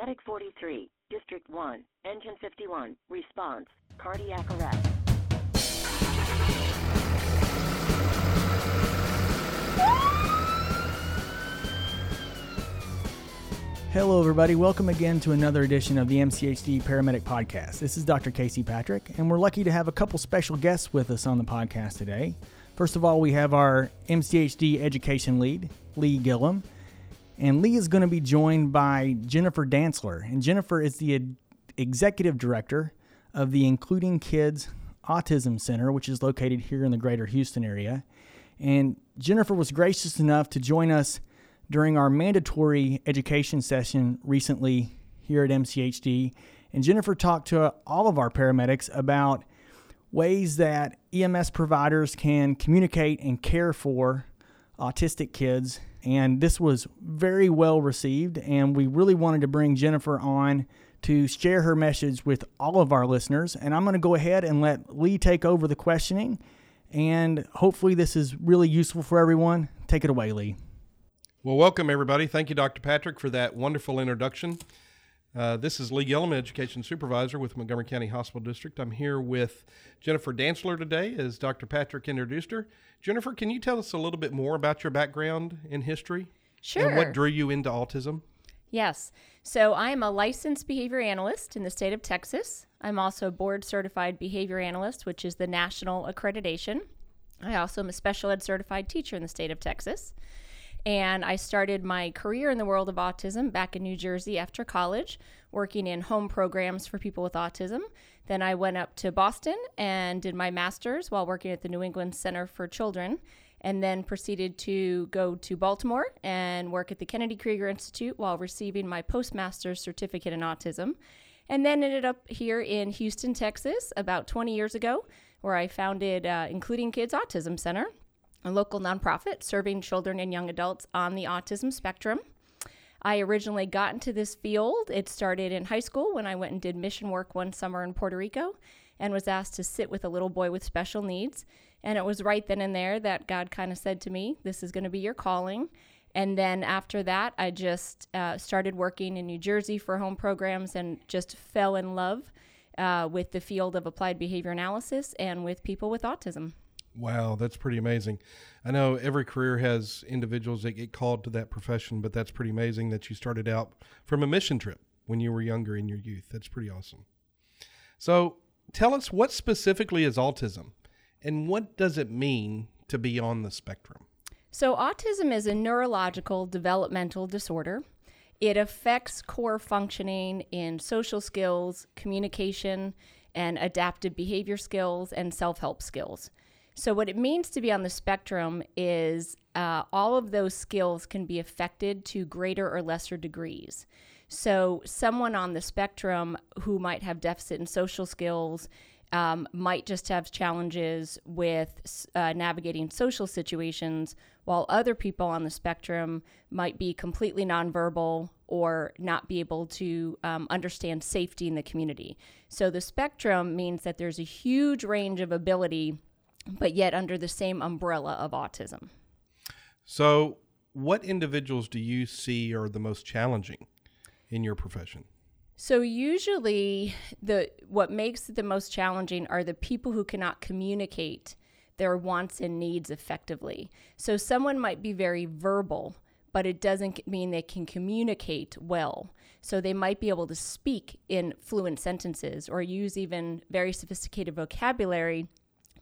Medic 43, District 1, Engine 51, response, cardiac arrest. Hello, everybody. Welcome again to another edition of the MCHD Paramedic Podcast. This is Dr. Casey Patrick, and we're lucky to have a couple special guests with us on the podcast today. First of all, we have our MCHD education lead, Lee Gillum, and Lee is going to be joined by Jennifer Dantzler. And Jennifer is the ed- executive director of the Including Kids Autism Center, which is located here in the greater Houston area. And Jennifer was gracious enough to join us during our mandatory education session recently here at MCHD. And Jennifer talked to all of our paramedics about ways that EMS providers can communicate and care for autistic kids. And this was very well received. And we really wanted to bring Jennifer on to share her message with all of our listeners. And I'm going to go ahead and let Lee take over the questioning. And hopefully, this is really useful for everyone. Take it away, Lee. Well, welcome everybody. Thank you, Dr. Patrick, for that wonderful introduction. Uh, this is Lee Gillum, Education Supervisor with Montgomery County Hospital District. I'm here with Jennifer Dantzler today, as Dr. Patrick introduced her. Jennifer, can you tell us a little bit more about your background in history? Sure. And what drew you into autism? Yes. So I am a licensed behavior analyst in the state of Texas. I'm also a board certified behavior analyst, which is the national accreditation. I also am a special ed certified teacher in the state of Texas. And I started my career in the world of autism back in New Jersey after college, working in home programs for people with autism. Then I went up to Boston and did my master's while working at the New England Center for Children, and then proceeded to go to Baltimore and work at the Kennedy Krieger Institute while receiving my postmaster's certificate in autism. And then ended up here in Houston, Texas, about 20 years ago, where I founded uh, Including Kids Autism Center a local nonprofit serving children and young adults on the autism spectrum. I originally got into this field. It started in high school when I went and did mission work one summer in Puerto Rico and was asked to sit with a little boy with special needs. And it was right then and there that God kind of said to me, This is going to be your calling. And then after that, I just uh, started working in New Jersey for home programs and just fell in love uh, with the field of applied behavior analysis and with people with autism. Wow, that's pretty amazing. I know every career has individuals that get called to that profession, but that's pretty amazing that you started out from a mission trip when you were younger in your youth. That's pretty awesome. So, tell us what specifically is autism and what does it mean to be on the spectrum? So, autism is a neurological developmental disorder. It affects core functioning in social skills, communication, and adaptive behavior skills and self help skills. So, what it means to be on the spectrum is uh, all of those skills can be affected to greater or lesser degrees. So, someone on the spectrum who might have deficit in social skills um, might just have challenges with uh, navigating social situations, while other people on the spectrum might be completely nonverbal or not be able to um, understand safety in the community. So, the spectrum means that there's a huge range of ability but yet under the same umbrella of autism. So, what individuals do you see are the most challenging in your profession? So usually the what makes it the most challenging are the people who cannot communicate their wants and needs effectively. So someone might be very verbal, but it doesn't mean they can communicate well. So they might be able to speak in fluent sentences or use even very sophisticated vocabulary,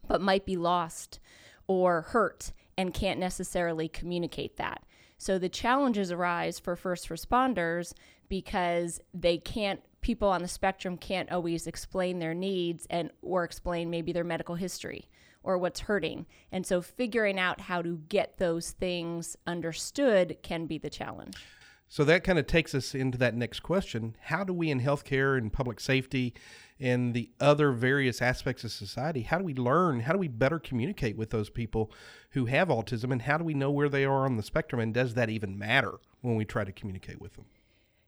but might be lost or hurt and can't necessarily communicate that. So the challenges arise for first responders because they can't people on the spectrum can't always explain their needs and or explain maybe their medical history or what's hurting. And so figuring out how to get those things understood can be the challenge. So that kind of takes us into that next question. How do we in healthcare and public safety and the other various aspects of society, how do we learn, how do we better communicate with those people who have autism and how do we know where they are on the spectrum and does that even matter when we try to communicate with them?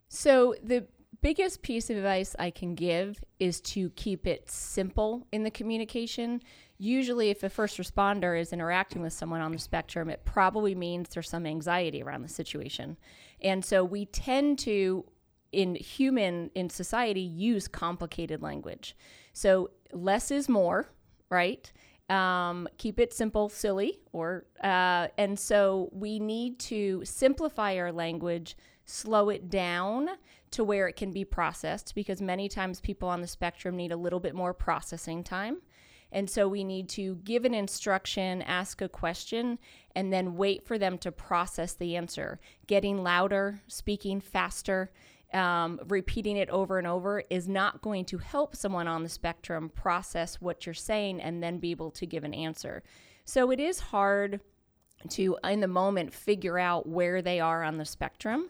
So the biggest piece of advice I can give is to keep it simple in the communication. Usually, if a first responder is interacting with someone on the spectrum, it probably means there's some anxiety around the situation. And so we tend to in human in society use complicated language. So less is more, right? Um, keep it simple, silly, or uh, and so we need to simplify our language, slow it down to where it can be processed because many times people on the spectrum need a little bit more processing time. And so we need to give an instruction, ask a question, and then wait for them to process the answer. Getting louder, speaking faster, um, repeating it over and over is not going to help someone on the spectrum process what you're saying and then be able to give an answer. So it is hard to, in the moment, figure out where they are on the spectrum.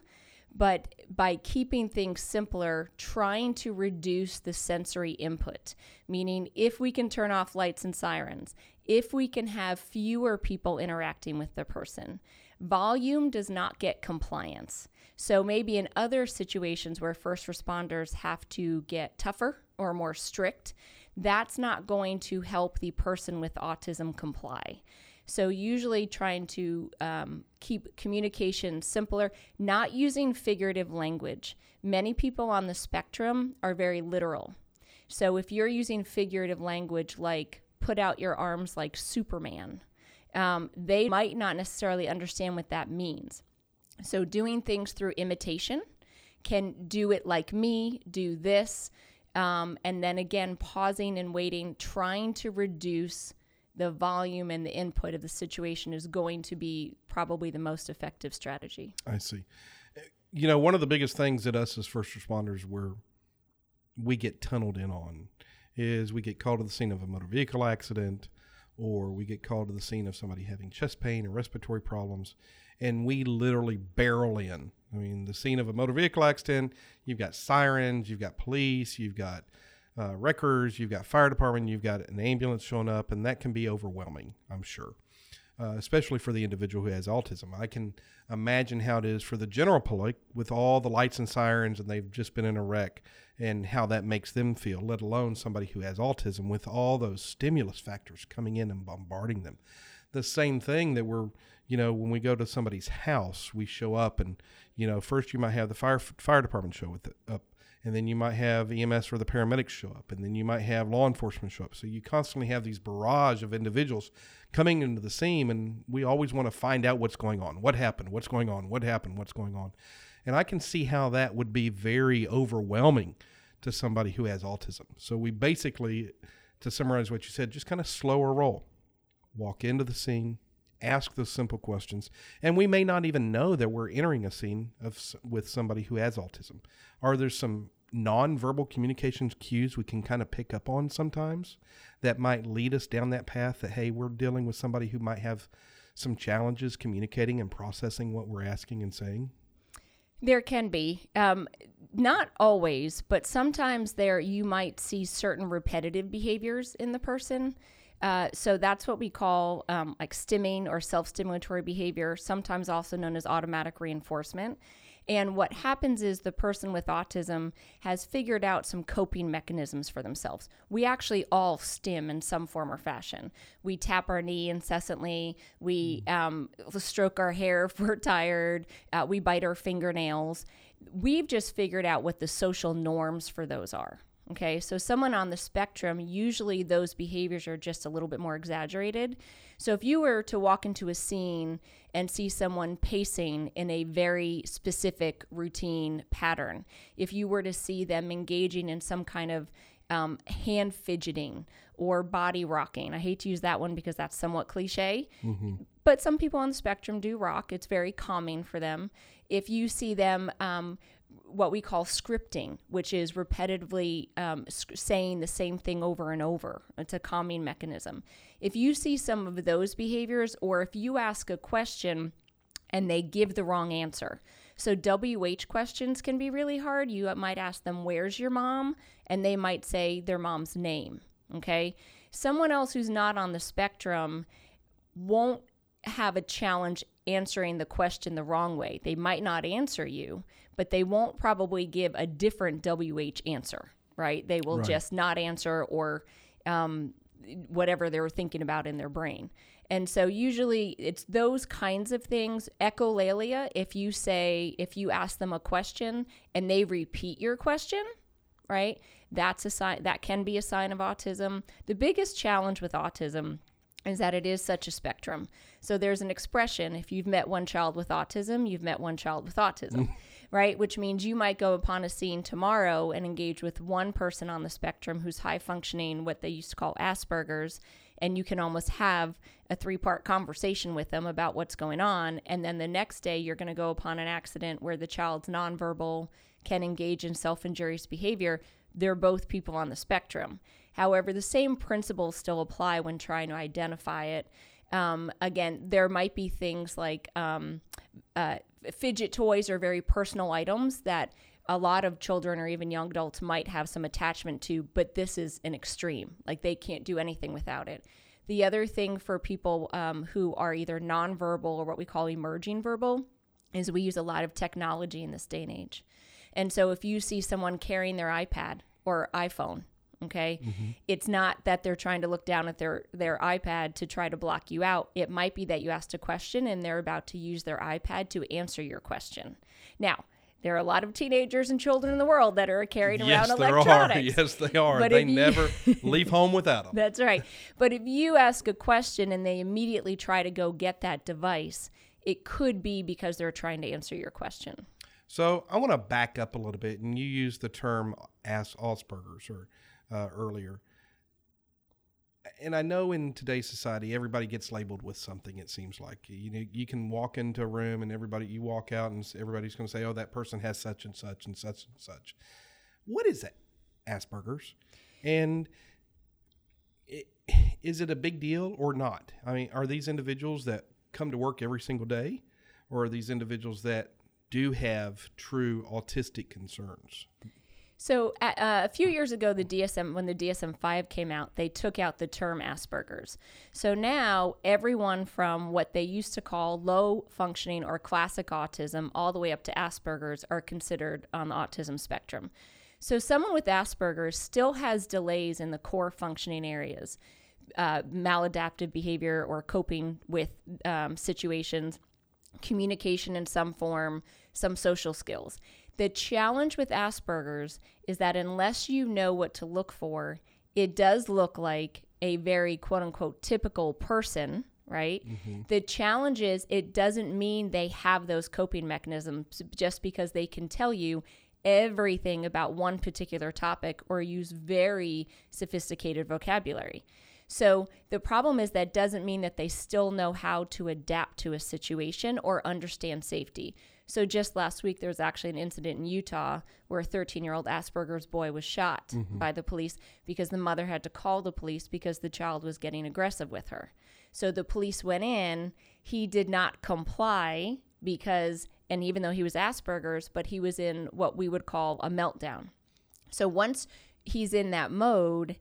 But by keeping things simpler, trying to reduce the sensory input, meaning if we can turn off lights and sirens, if we can have fewer people interacting with the person, volume does not get compliance. So maybe in other situations where first responders have to get tougher or more strict, that's not going to help the person with autism comply. So, usually trying to um, keep communication simpler, not using figurative language. Many people on the spectrum are very literal. So, if you're using figurative language like put out your arms like Superman, um, they might not necessarily understand what that means. So, doing things through imitation can do it like me, do this, um, and then again, pausing and waiting, trying to reduce the volume and the input of the situation is going to be probably the most effective strategy. I see. You know, one of the biggest things that us as first responders where we get tunneled in on is we get called to the scene of a motor vehicle accident or we get called to the scene of somebody having chest pain or respiratory problems and we literally barrel in. I mean, the scene of a motor vehicle accident, you've got sirens, you've got police, you've got uh, wreckers, you've got fire department, you've got an ambulance showing up, and that can be overwhelming, I'm sure, uh, especially for the individual who has autism. I can imagine how it is for the general public with all the lights and sirens, and they've just been in a wreck, and how that makes them feel, let alone somebody who has autism with all those stimulus factors coming in and bombarding them. The same thing that we're, you know, when we go to somebody's house, we show up and, you know, first you might have the fire fire department show with it, up and then you might have EMS or the paramedics show up, and then you might have law enforcement show up. So you constantly have these barrage of individuals coming into the scene, and we always want to find out what's going on, what happened, what's going on, what happened, what's going on, and I can see how that would be very overwhelming to somebody who has autism. So we basically, to summarize what you said, just kind of slow a roll, walk into the scene, ask those simple questions and we may not even know that we're entering a scene of with somebody who has autism. Are there some nonverbal communications cues we can kind of pick up on sometimes that might lead us down that path that hey we're dealing with somebody who might have some challenges communicating and processing what we're asking and saying? There can be. Um, not always but sometimes there you might see certain repetitive behaviors in the person. Uh, so that's what we call um, like stimming or self-stimulatory behavior sometimes also known as automatic reinforcement and what happens is the person with autism has figured out some coping mechanisms for themselves. We actually all stim in some form or fashion. We tap our knee incessantly. We um, stroke our hair if we're tired. Uh, we bite our fingernails. We've just figured out what the social norms for those are. Okay, so someone on the spectrum, usually those behaviors are just a little bit more exaggerated. So if you were to walk into a scene and see someone pacing in a very specific routine pattern, if you were to see them engaging in some kind of um, hand fidgeting or body rocking. I hate to use that one because that's somewhat cliche, mm-hmm. but some people on the spectrum do rock. It's very calming for them. If you see them um, what we call scripting, which is repetitively um, saying the same thing over and over. It's a calming mechanism. If you see some of those behaviors, or if you ask a question and they give the wrong answer, so WH questions can be really hard. You might ask them, Where's your mom? And they might say their mom's name. Okay. Someone else who's not on the spectrum won't have a challenge answering the question the wrong way. They might not answer you, but they won't probably give a different WH answer, right? They will right. just not answer or um, whatever they were thinking about in their brain. And so usually it's those kinds of things. Echolalia, if you say, if you ask them a question and they repeat your question, right? That's a sign that can be a sign of autism. The biggest challenge with autism is that it is such a spectrum. So there's an expression if you've met one child with autism, you've met one child with autism, mm. right? Which means you might go upon a scene tomorrow and engage with one person on the spectrum who's high functioning, what they used to call Asperger's, and you can almost have a three part conversation with them about what's going on. And then the next day, you're going to go upon an accident where the child's nonverbal, can engage in self injurious behavior. They're both people on the spectrum. However, the same principles still apply when trying to identify it. Um, again, there might be things like um, uh, fidget toys or very personal items that a lot of children or even young adults might have some attachment to, but this is an extreme. Like they can't do anything without it. The other thing for people um, who are either nonverbal or what we call emerging verbal is we use a lot of technology in this day and age. And so if you see someone carrying their iPad or iPhone, okay, mm-hmm. it's not that they're trying to look down at their their iPad to try to block you out. It might be that you asked a question and they're about to use their iPad to answer your question. Now, there are a lot of teenagers and children in the world that are carrying yes, around electronics. Yes, they are. Yes, they are. But they you, never leave home without them. That's right. But if you ask a question and they immediately try to go get that device, it could be because they're trying to answer your question. So I want to back up a little bit, and you used the term "as Asperger's" or uh, earlier. And I know in today's society, everybody gets labeled with something. It seems like you know you can walk into a room and everybody you walk out and everybody's going to say, "Oh, that person has such and such and such and such." What is that Asperger's? And it, is it a big deal or not? I mean, are these individuals that come to work every single day, or are these individuals that do have true autistic concerns. So uh, a few years ago, the DSM when the DSM five came out, they took out the term Asperger's. So now everyone from what they used to call low functioning or classic autism, all the way up to Asperger's, are considered on the autism spectrum. So someone with Asperger's still has delays in the core functioning areas, uh, maladaptive behavior or coping with um, situations communication in some form, some social skills. The challenge with Asperger's is that unless you know what to look for, it does look like a very quote unquote typical person, right? Mm-hmm. The challenge is it doesn't mean they have those coping mechanisms just because they can tell you everything about one particular topic or use very sophisticated vocabulary. So the problem is that doesn't mean that they still know how to adapt to a situation or understand safety. So just last week, there was actually an incident in Utah where a 13 year old Asperger's boy was shot mm-hmm. by the police because the mother had to call the police because the child was getting aggressive with her. So the police went in. He did not comply because, and even though he was Asperger's, but he was in what we would call a meltdown. So once he's in that mode,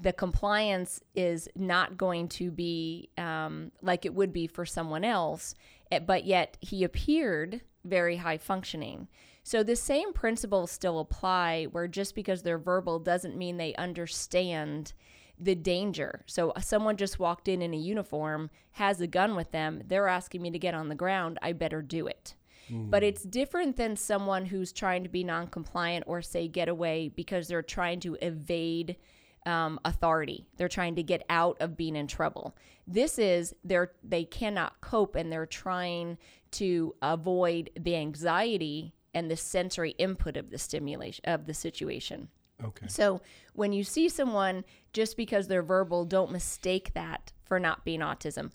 the compliance is not going to be um, like it would be for someone else, eh, but yet he appeared very high functioning. So the same principles still apply, where just because they're verbal doesn't mean they understand the danger. So uh, someone just walked in in a uniform, has a gun with them, they're asking me to get on the ground, I better do it. Mm. But it's different than someone who's trying to be non compliant or say get away because they're trying to evade um, authority. They're trying to get out of being in trouble. This is they're they cannot cope and they're trying to avoid the anxiety and the sensory input of the stimulation of the situation. Okay. So when you see someone just because they're verbal, don't mistake that for not being autism.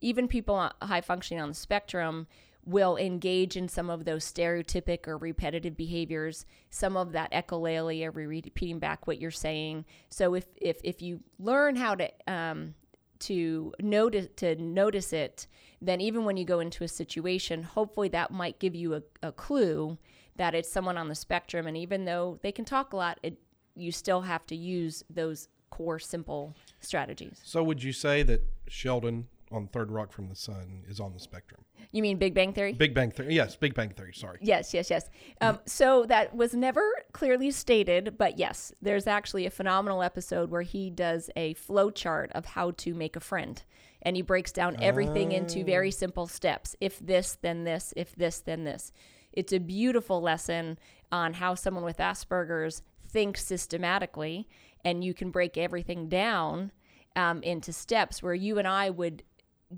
Even people high functioning on the spectrum, will engage in some of those stereotypic or repetitive behaviors, some of that echolalia, repeating back what you're saying. So if if if you learn how to um, to notice to notice it, then even when you go into a situation, hopefully that might give you a, a clue that it's someone on the spectrum. And even though they can talk a lot, it, you still have to use those core simple strategies. So would you say that Sheldon on Third Rock from the Sun is on the spectrum. You mean Big Bang Theory? Big Bang Theory. Yes, Big Bang Theory. Sorry. Yes, yes, yes. Um, so that was never clearly stated, but yes, there's actually a phenomenal episode where he does a flow chart of how to make a friend. And he breaks down everything into very simple steps. If this, then this. If this, then this. It's a beautiful lesson on how someone with Asperger's thinks systematically, and you can break everything down um, into steps where you and I would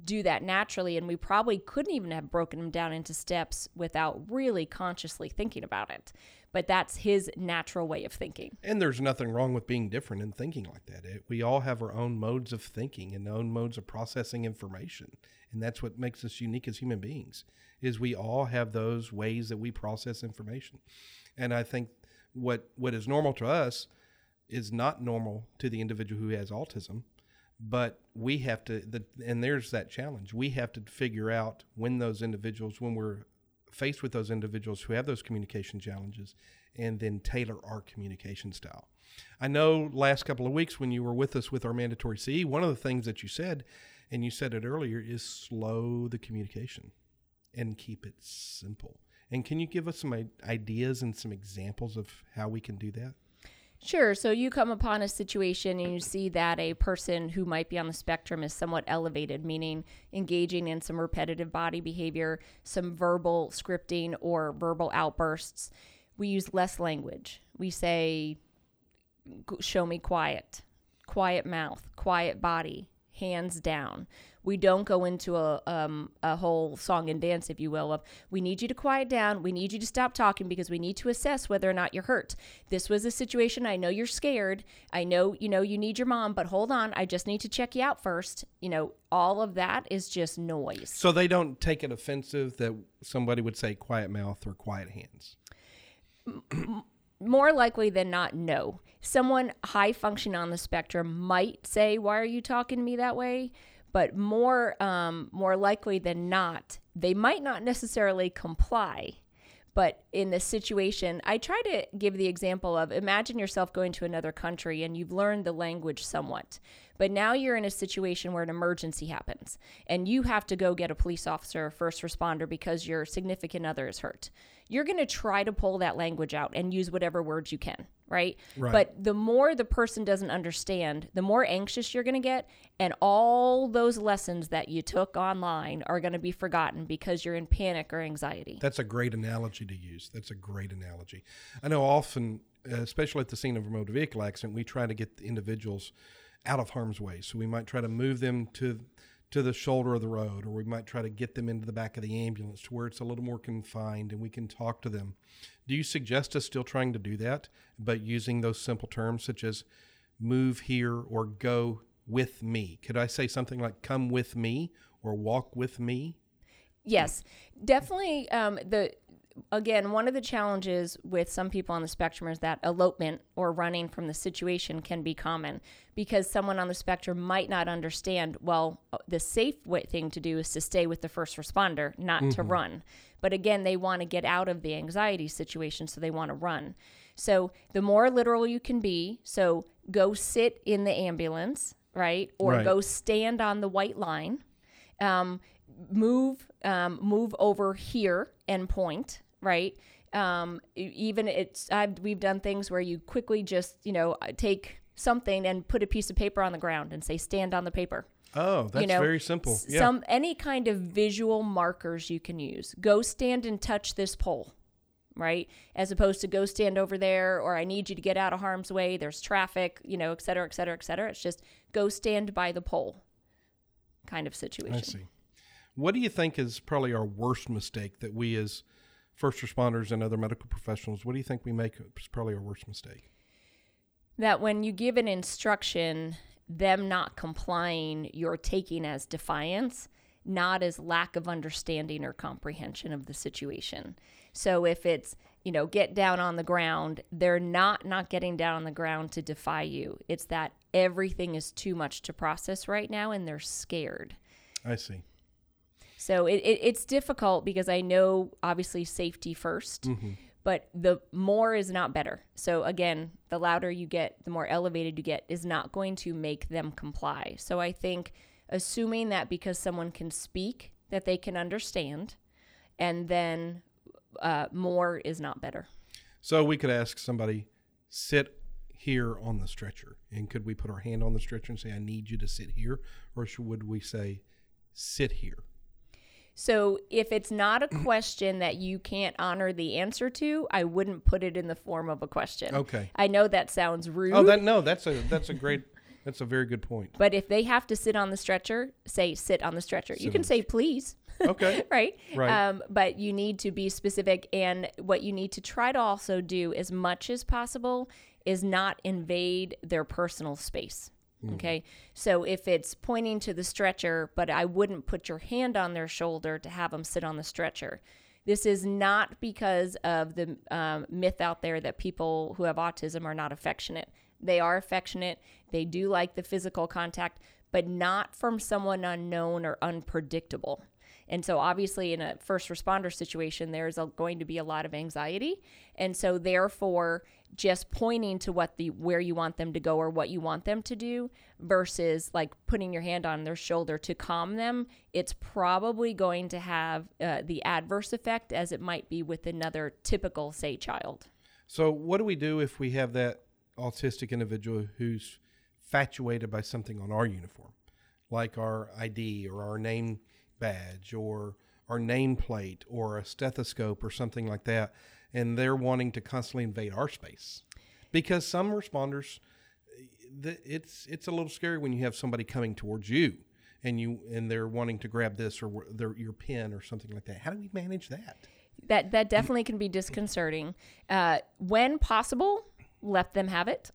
do that naturally and we probably couldn't even have broken them down into steps without really consciously thinking about it but that's his natural way of thinking And there's nothing wrong with being different and thinking like that. It, we all have our own modes of thinking and own modes of processing information, and that's what makes us unique as human beings. Is we all have those ways that we process information, and I think what what is normal to us is not normal to the individual who has autism. But we have to, the, and there's that challenge. We have to figure out when those individuals, when we're faced with those individuals who have those communication challenges and then tailor our communication style. I know last couple of weeks when you were with us with our mandatory CE, one of the things that you said, and you said it earlier, is slow the communication and keep it simple. And can you give us some ideas and some examples of how we can do that? Sure. So you come upon a situation and you see that a person who might be on the spectrum is somewhat elevated, meaning engaging in some repetitive body behavior, some verbal scripting, or verbal outbursts. We use less language. We say, show me quiet, quiet mouth, quiet body, hands down. We don't go into a, um, a whole song and dance, if you will, of we need you to quiet down. We need you to stop talking because we need to assess whether or not you're hurt. This was a situation. I know you're scared. I know, you know, you need your mom, but hold on. I just need to check you out first. You know, all of that is just noise. So they don't take it offensive that somebody would say quiet mouth or quiet hands. More likely than not, no. Someone high functioning on the spectrum might say, "Why are you talking to me that way?" But more, um, more likely than not, they might not necessarily comply. But in this situation, I try to give the example of imagine yourself going to another country and you've learned the language somewhat. But now you're in a situation where an emergency happens and you have to go get a police officer or first responder because your significant other is hurt. You're going to try to pull that language out and use whatever words you can, right? Right. But the more the person doesn't understand, the more anxious you're going to get. And all those lessons that you took online are going to be forgotten because you're in panic or anxiety. That's a great analogy to use. That's a great analogy. I know often, especially at the scene of a motor vehicle accident, we try to get the individuals out of harm's way. So we might try to move them to to the shoulder of the road, or we might try to get them into the back of the ambulance to where it's a little more confined and we can talk to them. Do you suggest us still trying to do that, but using those simple terms such as move here or go with me? Could I say something like come with me or walk with me? Yes, definitely. Um, the again, one of the challenges with some people on the spectrum is that elopement or running from the situation can be common because someone on the spectrum might not understand. Well, uh, the safe way, thing to do is to stay with the first responder, not to run. But again, they want to get out of the anxiety situation, so they want to run. So the more literal you can be, so go sit in the ambulance, right, or Right. go stand on the white line um, move um, move over here and point right um, even it's I've, we've done things where you quickly just you know take something and put a piece of paper on the ground and say stand on the paper Oh, that's you know very simple. Yeah. some any kind of visual markers you can use go stand and touch this pole right as opposed to go stand over there or i need you to get out of harm's way there's traffic you know et cetera et cetera et cetera it's just go stand by the pole kind of situation I see. What do you think is probably our worst mistake that we as first responders and other medical professionals, what do you think we make is probably our worst mistake? that when you give an instruction, them not complying, you're taking as defiance, not as lack of understanding or comprehension of the situation. So if it's, you know, get down on the ground, they're not not getting down on the ground to defy you. It's that everything is too much to process right now and they're scared. I see. So it, it, it's difficult because I know obviously safety 1st but the more is not better. So again, the louder you get, the more elevated you get, is not going to make them comply. So I think assuming that because someone can speak, that they can understand, and then uh, more is not better. So we could ask somebody, sit here on the stretcher. And could we put our hand on the stretcher and say, I need you to sit here? Or should, would we say, sit here? So if it's not a question that you can't honor the answer to, I wouldn't put it in the form of a question. Okay. I know that sounds rude. Oh, that no, that's a that's a great that's a very good point. but if they have to sit on the stretcher, say sit on the stretcher. you can say please. Okay. right? Right. Um, but you need to be specific. And what you need to try to also do as much as possible is not invade their personal space. Okay. So if it's pointing to the stretcher, but I wouldn't put your hand on their shoulder to have them sit on the stretcher. This is not because of the um, myth out there that people who have autism are not affectionate. They are affectionate. They do like the physical contact, but not from someone unknown or unpredictable. And so, obviously, in a first responder situation, there's a, going to be a lot of anxiety. And so, therefore, just pointing to what the where you want them to go or what you want them to do versus like putting your hand on their shoulder to calm them, it's probably going to have uh, the adverse effect as it might be with another typical, say, child. So what do we do if we have that autistic individual who's fatuated by something on our uniform, like our ID or our name badge or our nameplate or a stethoscope or something like that, and they're wanting to constantly invade our space? Because some responders, it's it's a little scary when you have somebody coming towards you and you and they're wanting to grab this or their your pen or something like that. How do we manage that? That that definitely can be disconcerting. Uh, when possible, let them have it.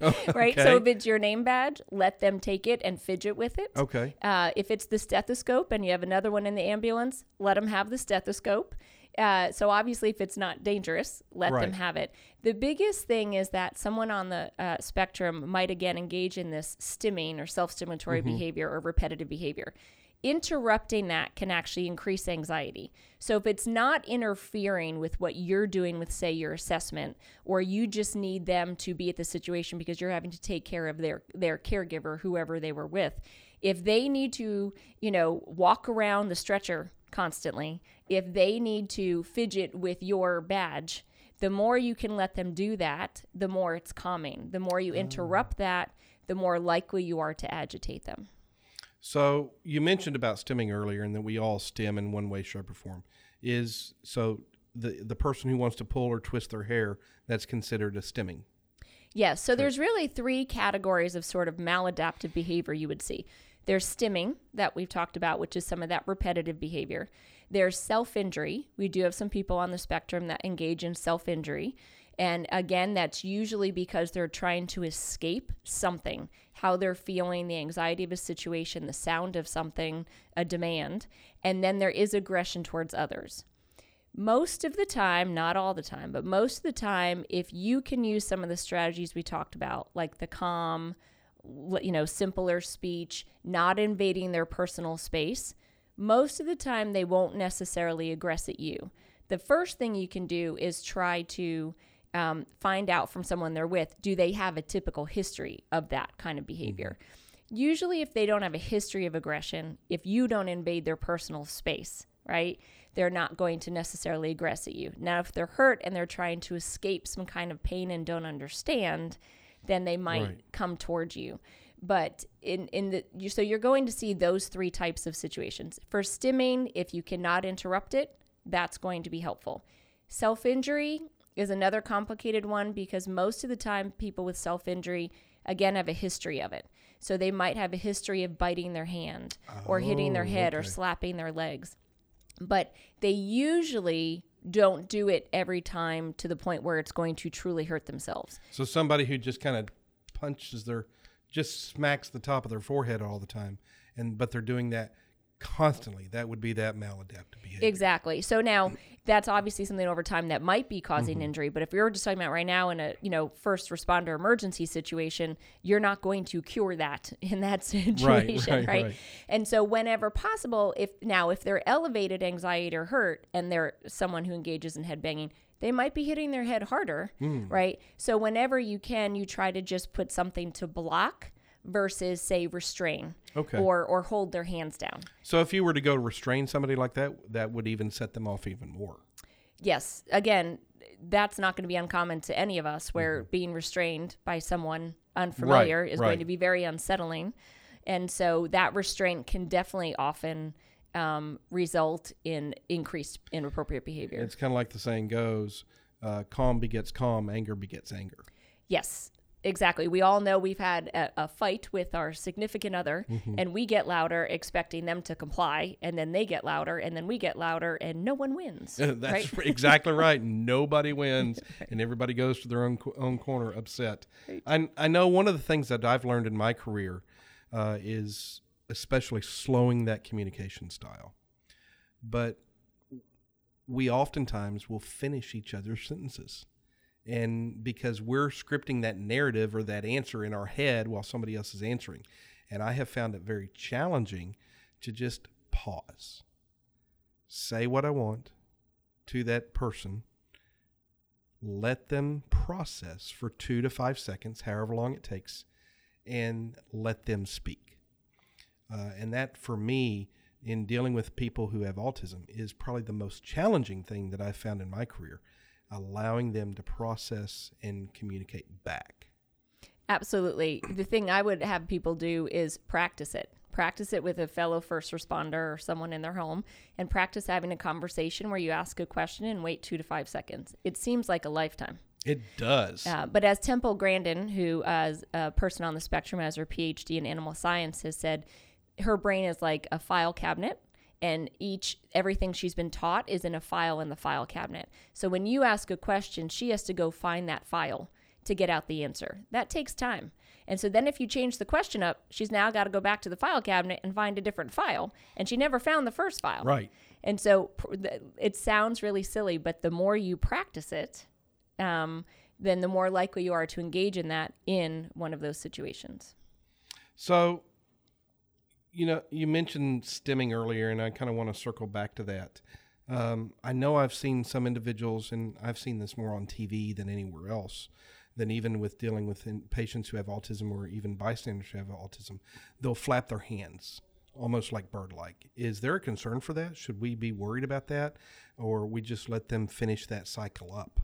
right. So okay. if it's your name badge, let them take it and fidget with it. Okay. Uh, if it's the stethoscope and you have another one in the ambulance, let them have the stethoscope. Uh, so obviously, if it's not dangerous, let them have it. The biggest thing is that someone on the uh, spectrum might again engage in this stimming or self-stimulatory behavior or repetitive behavior. Interrupting that can actually increase anxiety. So if it's not interfering with what you're doing with, say, your assessment, or you just need them to be at the situation because you're having to take care of their their caregiver, whoever they were with, if they need to, you know, walk around the stretcher constantly, if they need to fidget with your badge, the more you can let them do that, the more it's calming. The more you interrupt that, the more likely you are to agitate them. So you mentioned about stimming earlier, and that we all stim in one way, shape, or form. Is so the the person who wants to pull or twist their hair that's considered a stimming. Yes, so there's really three categories of sort of maladaptive behavior you would see. There's stimming that we've talked about, which is some of that repetitive behavior. There's self injury. We do have some people on the spectrum that engage in self injury. And again, that's usually because they're trying to escape something, how they're feeling, the anxiety of a situation, the sound of something, a demand. And then there is aggression towards others most of the time, not all the time, but most of the time, if you can use some of the strategies we talked about, like the calm, you know, simpler speech, not invading their personal space, most of the time they won't necessarily aggress at you. The first thing you can do is try to um, find out from someone they're with do they have a typical history of that kind of behavior? Usually, if they don't have a history of aggression, if you don't invade their personal space, right, they're not going to necessarily aggress at you. Now, if they're hurt and they're trying to escape some kind of pain and don't understand, then they might Right. come towards you. But in in the you, so you're going to see those three types of situations. For stimming, if you cannot interrupt it, that's going to be helpful. Self injury is another complicated one because most of the time people with self injury again have a history of it. So they might have a history of biting their hand or hitting their Oh, head or slapping their legs. But they usually don't do it every time to the point where it's going to truly hurt themselves. So somebody who just kind of punches their, just smacks the top of their forehead all the time, and but they're doing that constantly. That would be that maladaptive behavior. Exactly. So now that's obviously something over time that might be causing Mm-hmm. injury. But if we were just talking about right now in a you know first responder emergency situation, you're not going to cure that in that situation, right, right. And so whenever possible, if now if they're elevated anxiety or hurt and they're someone who engages in head banging, they might be hitting their head harder, Hmm. right? So whenever you can, you try to just put something to block versus say restrain Okay. or or hold their hands down. So if you were to go restrain somebody like that, that would even set them off even more. Yes, again, that's not going to be uncommon to any of us where Mm-hmm. being restrained by someone unfamiliar is going to be very unsettling. And so that restraint can definitely often um, result in increased inappropriate behavior. It's kind of like the saying goes, uh, calm begets calm, anger begets anger. Yes, exactly. We all know we've had a, a fight with our significant other, Mm-hmm. and we get louder expecting them to comply, and then they get louder, and then we get louder, and no one wins. That's right? exactly right. Nobody wins, and everybody goes to their own own corner upset. I I know one of the things that I've learned in my career uh, is especially slowing that communication style. But we oftentimes will finish each other's sentences. And because we're scripting that narrative or that answer in our head while somebody else is answering. And I have found it very challenging to just pause, say what I want to that person, let them process for two to five seconds, however long it takes, and let them speak. Uh, and that, for me, in dealing with people who have autism, is probably the most challenging thing that I've found in my career, allowing them to process and communicate back. Absolutely. The thing I would have people do is practice it. Practice it with a fellow first responder or someone in their home and practice having a conversation where you ask a question and wait two to five seconds. It seems like a lifetime. It does. Uh, but as Temple Grandin, who is a person on the spectrum, has her PhD in animal science, has said, her brain is like a file cabinet, and each everything she's been taught is in a file in the file cabinet. So when you ask a question, she has to go find that file to get out the answer. That takes time. And so then if you change the question up, she's now got to go back to the file cabinet and find a different file, and she never found the first file. right. And so it sounds really silly, but the more you practice it, um, then the more likely you are to engage in that in one of those situations. So, you know, you mentioned stimming earlier, and I kind of want to circle back to that. Um, I know I've seen some individuals, and I've seen this more on TV than anywhere else, than even with dealing with in- patients who have autism or even bystanders who have autism. They'll flap their hands almost like bird like. Is there a concern for that? Should we be worried about that? Or we just let them finish that cycle up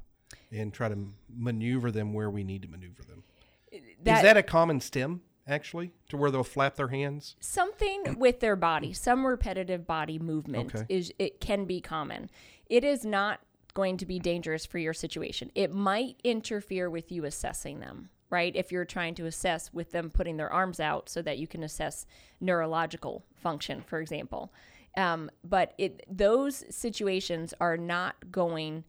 and try to maneuver them where we need to maneuver them? Is that a common stim, actually, to where they'll flap their hands? something with their body, some repetitive body movement Okay. is it can be common. It is not going to be dangerous for your situation. It might interfere with you assessing them, right? If you're trying to assess with them putting their arms out so that you can assess neurological function, for example. Um, but it those situations are not going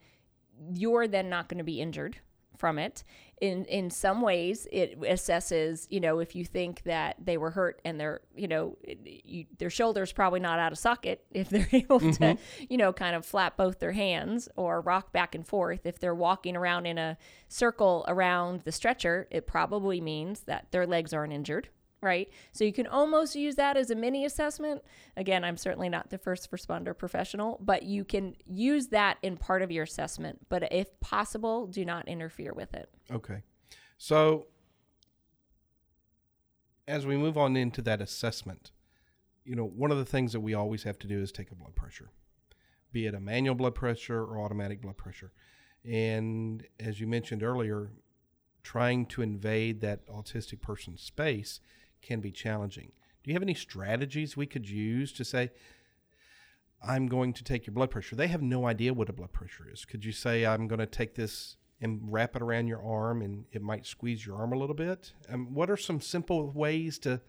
you're then not going to be injured from it. In in some ways, it assesses, you know, if you think that they were hurt and their, you know, you, their shoulders probably not out of socket if they're able to, mm-hmm. you know, kind of flap both their hands or rock back and forth. If they're walking around in a circle around the stretcher, it probably means that their legs aren't injured. Right. So you can almost use that as a mini assessment. Again, I'm certainly not the first responder professional, but you can use that in part of your assessment. But if possible, do not interfere with it. Okay. So, as we move on into that assessment, you know, one of the things that we always have to do is take a blood pressure, be it a manual blood pressure or automatic blood pressure. And as you mentioned earlier, trying to invade that autistic person's space can be challenging. Do you have any strategies we could use to say, I'm going to take your blood pressure? They have no idea what a blood pressure is. Could you say, I'm going to take this and wrap it around your arm and it might squeeze your arm a little bit? Um, what are some simple ways to,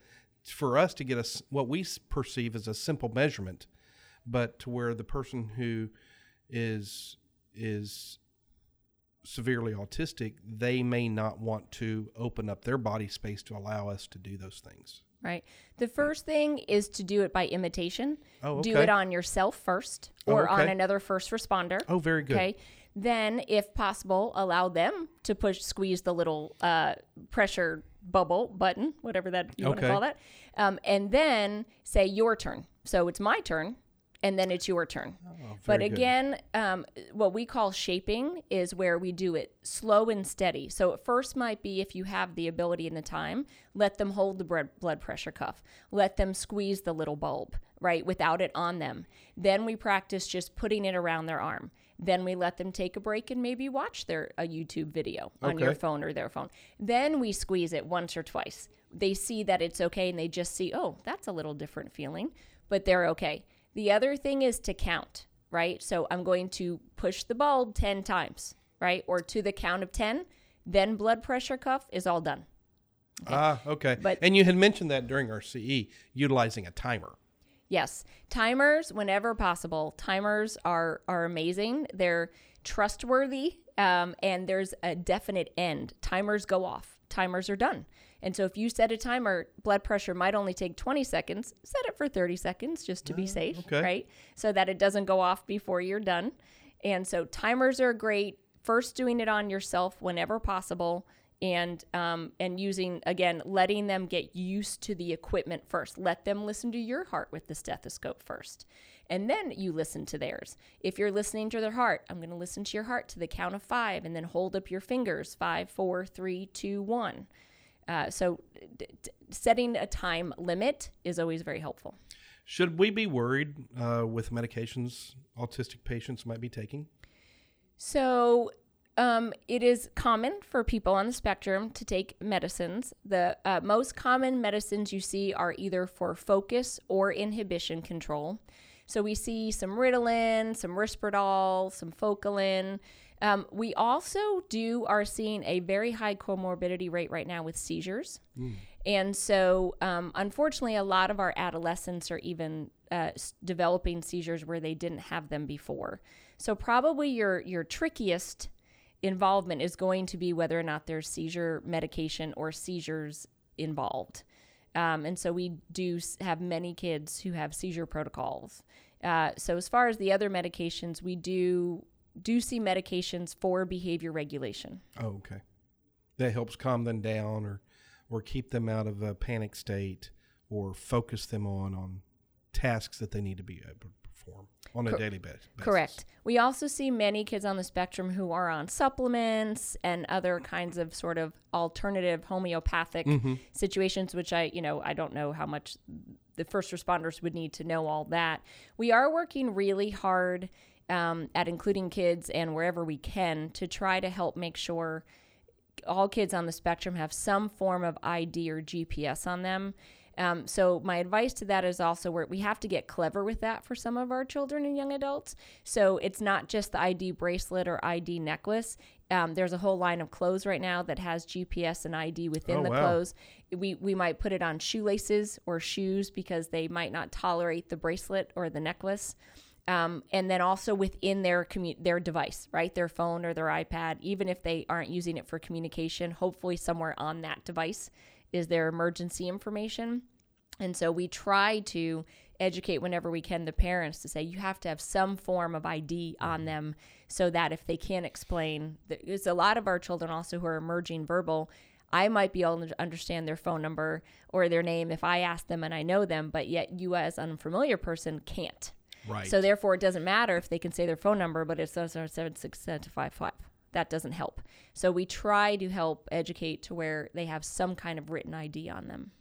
for us to get us what we perceive as a simple measurement, but to where the person who is is severely autistic, they may not want to open up their body space to allow us to do those things. Right. The first thing is to do it by imitation. Oh, okay. Do it on yourself first Oh, or on another first responder. Oh, very good. Okay. Then, if possible, allow them to push, squeeze the little uh, pressure bubble button, whatever that you want to call that, um, and then say your turn. So it's my turn and then it's your turn. Oh, but again, um, what we call shaping is where we do it slow and steady. So at first might be if you have the ability and the time, let them hold the blood blood pressure cuff, let them squeeze the little bulb, right, without it on them. Then we practice just putting it around their arm. Then we let them take a break and maybe watch their a YouTube video on your phone or their phone. Then we squeeze it once or twice. They see that it's okay and they just see, oh, that's a little different feeling, but they're okay. The other thing is to count, right? So I'm going to push the bulb 10 times, right? Or to the count of 10, then blood pressure cuff is all done. Ah, okay. But- and you had mentioned that during our CE, utilizing a timer. Yes, timers whenever possible. Timers are are amazing. They're trustworthy, um, and there's a definite end. Timers go off. Timers are done. And so if you set a timer, blood pressure might only take 20 seconds. Set it for 30 seconds just to be safe, okay. right? So that it doesn't go off before you're done. And so timers are great. First, doing it on yourself whenever possible, and um, and using again, letting them get used to the equipment first. Let them listen to your heart with the stethoscope first, and then you listen to theirs. If you're listening to their heart, I'm going to listen to your heart to the count of five, and then hold up your fingers: five, four, three, two, one. Uh, so, d- d- setting a time limit is always very helpful. Should we be worried uh, with medications autistic patients might be taking? So, um, it is common for people on the spectrum to take medicines. The uh, most common medicines you see are either for focus or inhibition control. So, we see some Ritalin, some Risperdal, some Focalin. Um, we also do are seeing a very high comorbidity rate right now with seizures. And so, um, unfortunately, a lot of our adolescents are even uh, developing seizures where they didn't have them before. So, probably your your trickiest involvement is going to be whether or not there's seizure medication or seizures involved. Um, and so, we do have many kids who have seizure protocols. Uh, so, as far as the other medications, we do do see medications for behavior regulation. Oh, okay. That helps calm them down or or keep them out of a panic state or focus them on on tasks that they need to be able to perform on a Cor- daily basis. Correct. We also see many kids on the spectrum who are on supplements and other kinds of sort of alternative homeopathic mm-hmm. situations, which I, you know, I don't know how much the first responders would need to know all that. We are working really hard um, at including kids and wherever we can to try to help make sure all kids on the spectrum have some form of ID or GPS on them. Um, so my advice to that is also where we have to get clever with that for some of our children and young adults. So it's not just the ID bracelet or ID necklace. Um, there's a whole line of clothes right now that has GPS and ID within Oh, the wow. clothes. We we might put it on shoelaces or shoes because they might not tolerate the bracelet or the necklace. Um, and then also within their commu- their device, right, their phone or their iPad, even if they aren't using it for communication, hopefully somewhere on that device is their emergency information. And so we try to educate whenever we can the parents to say you have to have some form of ID on them so that if they can't explain, there's a lot of our children also who are emerging verbal. I might be able to understand their phone number or their name if I ask them and I know them, but yet you as an unfamiliar person can't. Right. So therefore, it doesn't matter if they can say their phone number, but it's seven seven six seven five five. That doesn't help. So we try to help educate to where they have some kind of written ID on them.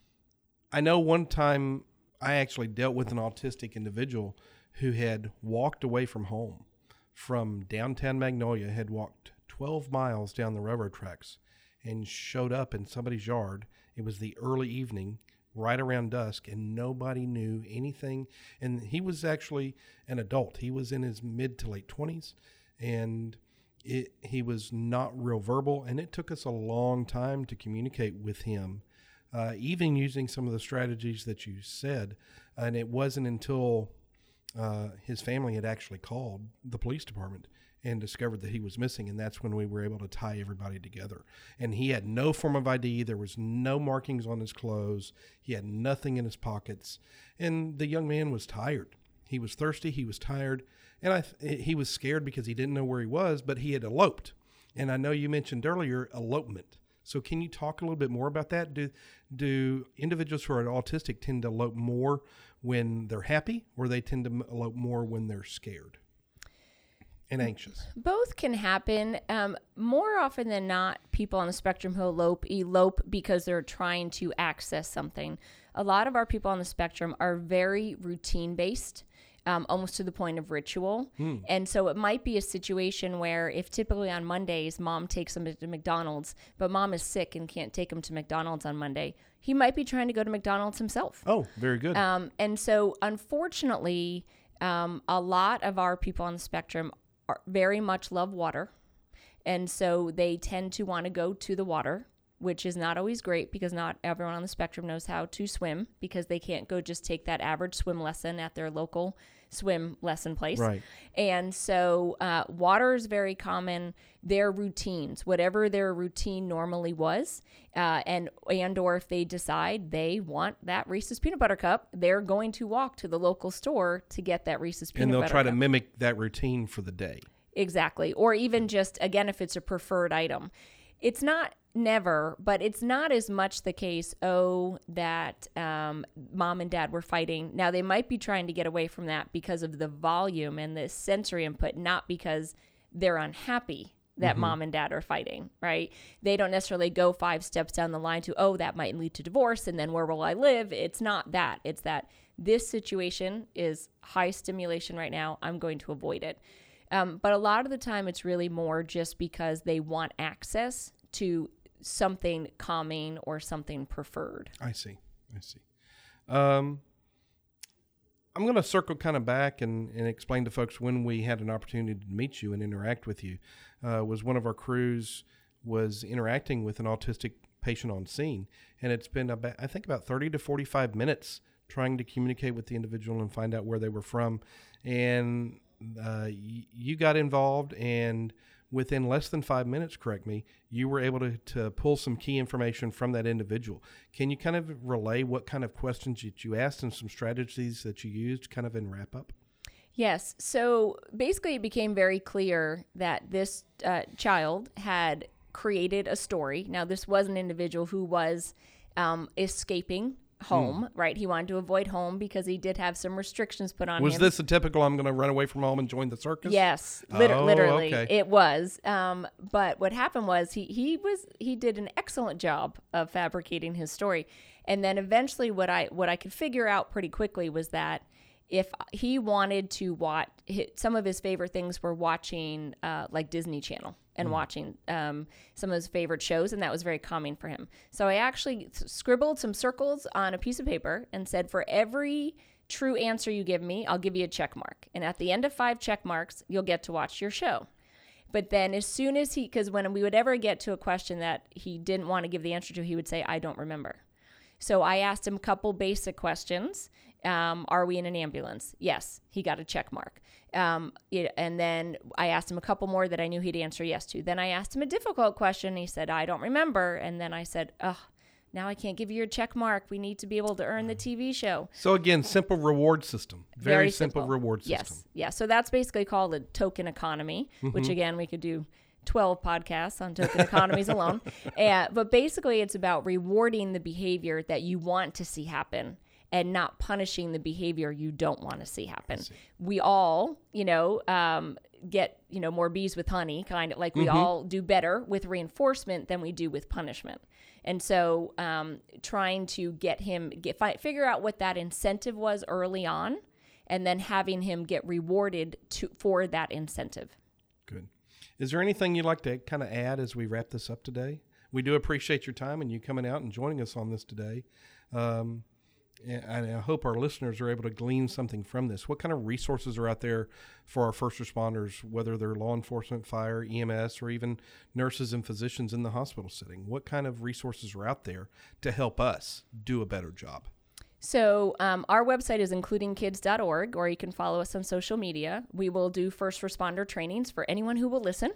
I know one time I actually dealt with an autistic individual who had walked away from home from downtown Magnolia, had walked 12 miles down the railroad tracks and showed up in somebody's yard. It was the early evening, right around dusk, and nobody knew anything. And he was actually an adult. He was in his mid to late 20s, and it, he was not real verbal. And it took us a long time to communicate with him uh, even using some of the strategies that you said. And it wasn't until uh, his family had actually called the police department and discovered that he was missing. And that's when we were able to tie everybody together. And he had no form of ID, there was no markings on his clothes, he had nothing in his pockets. And the young man was tired. He was thirsty, he was tired, and I he was scared because he didn't know where he was, but he had eloped. And I know you mentioned earlier elopement. So can you talk a little bit more about that? Do do individuals who are autistic tend to elope more when they're happy, or they tend to elope more when they're scared and anxious? Both can happen. Um, more often than not, people on the spectrum who elope elope because they're trying to access something. A lot of our people on the spectrum are very routine based. Um, almost to the point of ritual. And so it might be a situation where, if typically on Mondays, mom takes them to McDonald's, but mom is sick and can't take him to McDonald's on Monday, he might be trying to go to McDonald's himself. Oh, very good. Um, and so, unfortunately, um, a lot of our people on the spectrum are very much love water. And so they tend to want to go to the water, which is not always great because not everyone on the spectrum knows how to swim because they can't go just take that average swim lesson at their local swim lesson place. Right. And so uh, water is very common. Their routines, whatever their routine normally was, uh, and and or if they decide they want that Reese's peanut butter cup, they're going to walk to the local store to get that Reese's peanut butter. Cup. And they'll butter try cup. to mimic that routine for the day. Exactly. Or even just, again, if it's a preferred item. It's not never, but it's not as much the case, oh, that um, mom and dad were fighting. Now, they might be trying to get away from that because of the volume and the sensory input, not because they're unhappy that mom and dad are fighting, right? They don't necessarily go five steps down the line to, oh, that might lead to divorce and then where will I live? It's not that. It's that this situation is high stimulation right now. I'm going to avoid it. Um, but a lot of the time, it's really more just because they want access to something calming or something preferred. I see. I see. Um, I'm going to circle kind of back and, and explain to folks when we had an opportunity to meet you and interact with you. Uh, was one of our crews was interacting with an autistic patient on scene, and it's been about I think about 30 to 45 minutes trying to communicate with the individual and find out where they were from, and uh, y- you got involved and within less than five minutes, correct me, you were able to, to pull some key information from that individual. Can you kind of relay what kind of questions that you asked and some strategies that you used kind of in wrap up? Yes. So basically, it became very clear that this uh, child had created a story. Now, this was an individual who was um, escaping home, right? He wanted to avoid home because he did have some restrictions put on Was him. Was this a typical I'm going to run away from home and join the circus? Yes, lit- Oh, literally, okay. it was. Um, but what happened was he he was he did an excellent job of fabricating his story, and then eventually, what I what I could figure out pretty quickly was that if he wanted to watch some of his favorite things were watching uh, like Disney Channel and watching um, some of his favorite shows, and that was very calming for him. So I actually s- scribbled some circles on a piece of paper and said, for every true answer you give me, I'll give you a check mark. And at the end of five check marks, you'll get to watch your show. But then, as soon as he, because when we would ever get to a question that he didn't want to give the answer to, he would say, I don't remember. So I asked him a couple basic questions. Um, are we in an ambulance? Yes, he got a check mark. Um, it- and then I asked him a couple more that I knew he'd answer yes to. Then I asked him a difficult question. He said, I don't remember. And then I said, Ugh, now I can't give you your check mark. We need to be able to earn the TV show. So again, simple reward system. Very, simple, reward system. Yes. Yeah. So that's basically called a token economy, Mm-hmm. which again, we could do 12 podcasts on token economies alone. Uh, but basically, it's about rewarding the behavior that you want to see happen and not punishing the behavior you don't want to see happen. We all, you know, um, get, you know, more bees with honey, kind of like we Mm-hmm. all do better with reinforcement than we do with punishment. And so, um, trying to get him get fi- figure out what that incentive was early on, and then having him get rewarded to for that incentive. Good. Is there anything you'd like to kind of add as we wrap this up today? We do appreciate your time and you coming out and joining us on this today. Um, and I hope our listeners are able to glean something from this. What kind of resources are out there for our first responders, whether they're law enforcement, fire, EMS, or even nurses and physicians in the hospital setting? What kind of resources are out there to help us do a better job? So, um, our website is includingkids.org, or you can follow us on social media. We will do first responder trainings for anyone who will listen.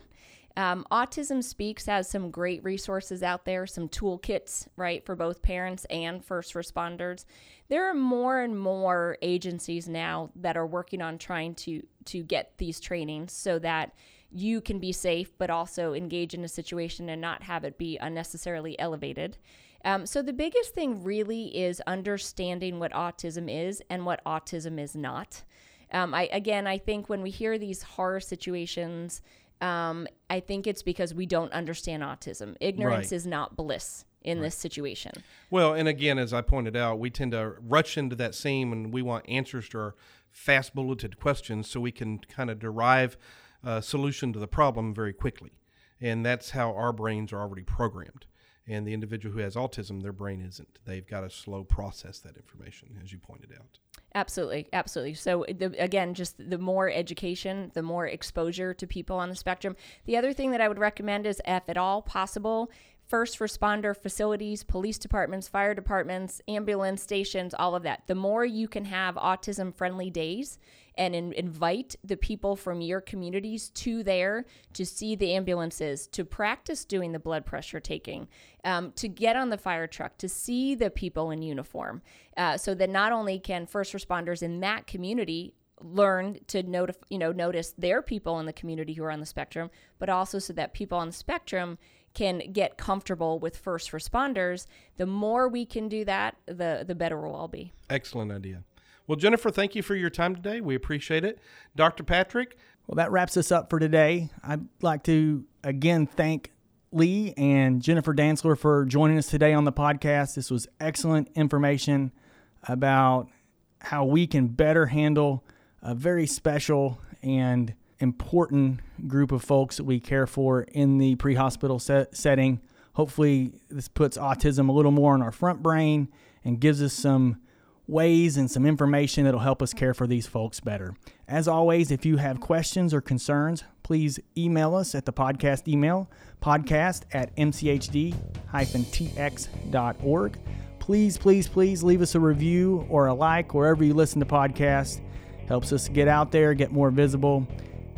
Um, Autism Speaks has some great resources out there, some toolkits, right, for both parents and first responders. There are more and more agencies now that are working on trying to to get these trainings so that you can be safe, but also engage in a situation and not have it be unnecessarily elevated. Um, so, the biggest thing really is understanding what autism is and what autism is not. Um, I again, I think when we hear these horror situations, um, I think it's because we don't understand autism. Ignorance Right. is not bliss in this situation. Well, and again, as I pointed out, we tend to rush into that scene and we want answers to our fast bulleted questions so we can kind of derive a solution to the problem very quickly. And that's how our brains are already programmed. And the individual who has autism, their brain isn't. They've got to slow process that information, as you pointed out. Absolutely, absolutely. So the, again, just the more education, the more exposure to people on the spectrum. The other thing that I would recommend is, if at all possible, first responder facilities, police departments, fire departments, ambulance stations, all of that. The more you can have autism friendly days and in, invite the people from your communities to there to see the ambulances, to practice doing the blood pressure taking, um, to get on the fire truck, to see the people in uniform, uh, so that not only can first responders in that community learn to notif- you know notice their people in the community who are on the spectrum, but also so that people on the spectrum can get comfortable with first responders. The more we can do that, the the better we'll all be. Excellent idea. Well, Jennifer, thank you for your time today. We appreciate it. Dr. Patrick, Well, that wraps us up for today. I'd like to again thank Lee and Jennifer Dantzler for joining us today on the podcast. This was excellent information about how we can better handle a very special and important group of folks that we care for in the pre hospital set- setting. Hopefully, this puts autism a little more in our front brain and gives us some ways and some information that'll help us care for these folks better. As always, if you have questions or concerns, please email us at the podcast email, podcast at mchd-tx.org. Please, please, please leave us a review or a like wherever you listen to podcasts. Helps us get out there, get more visible.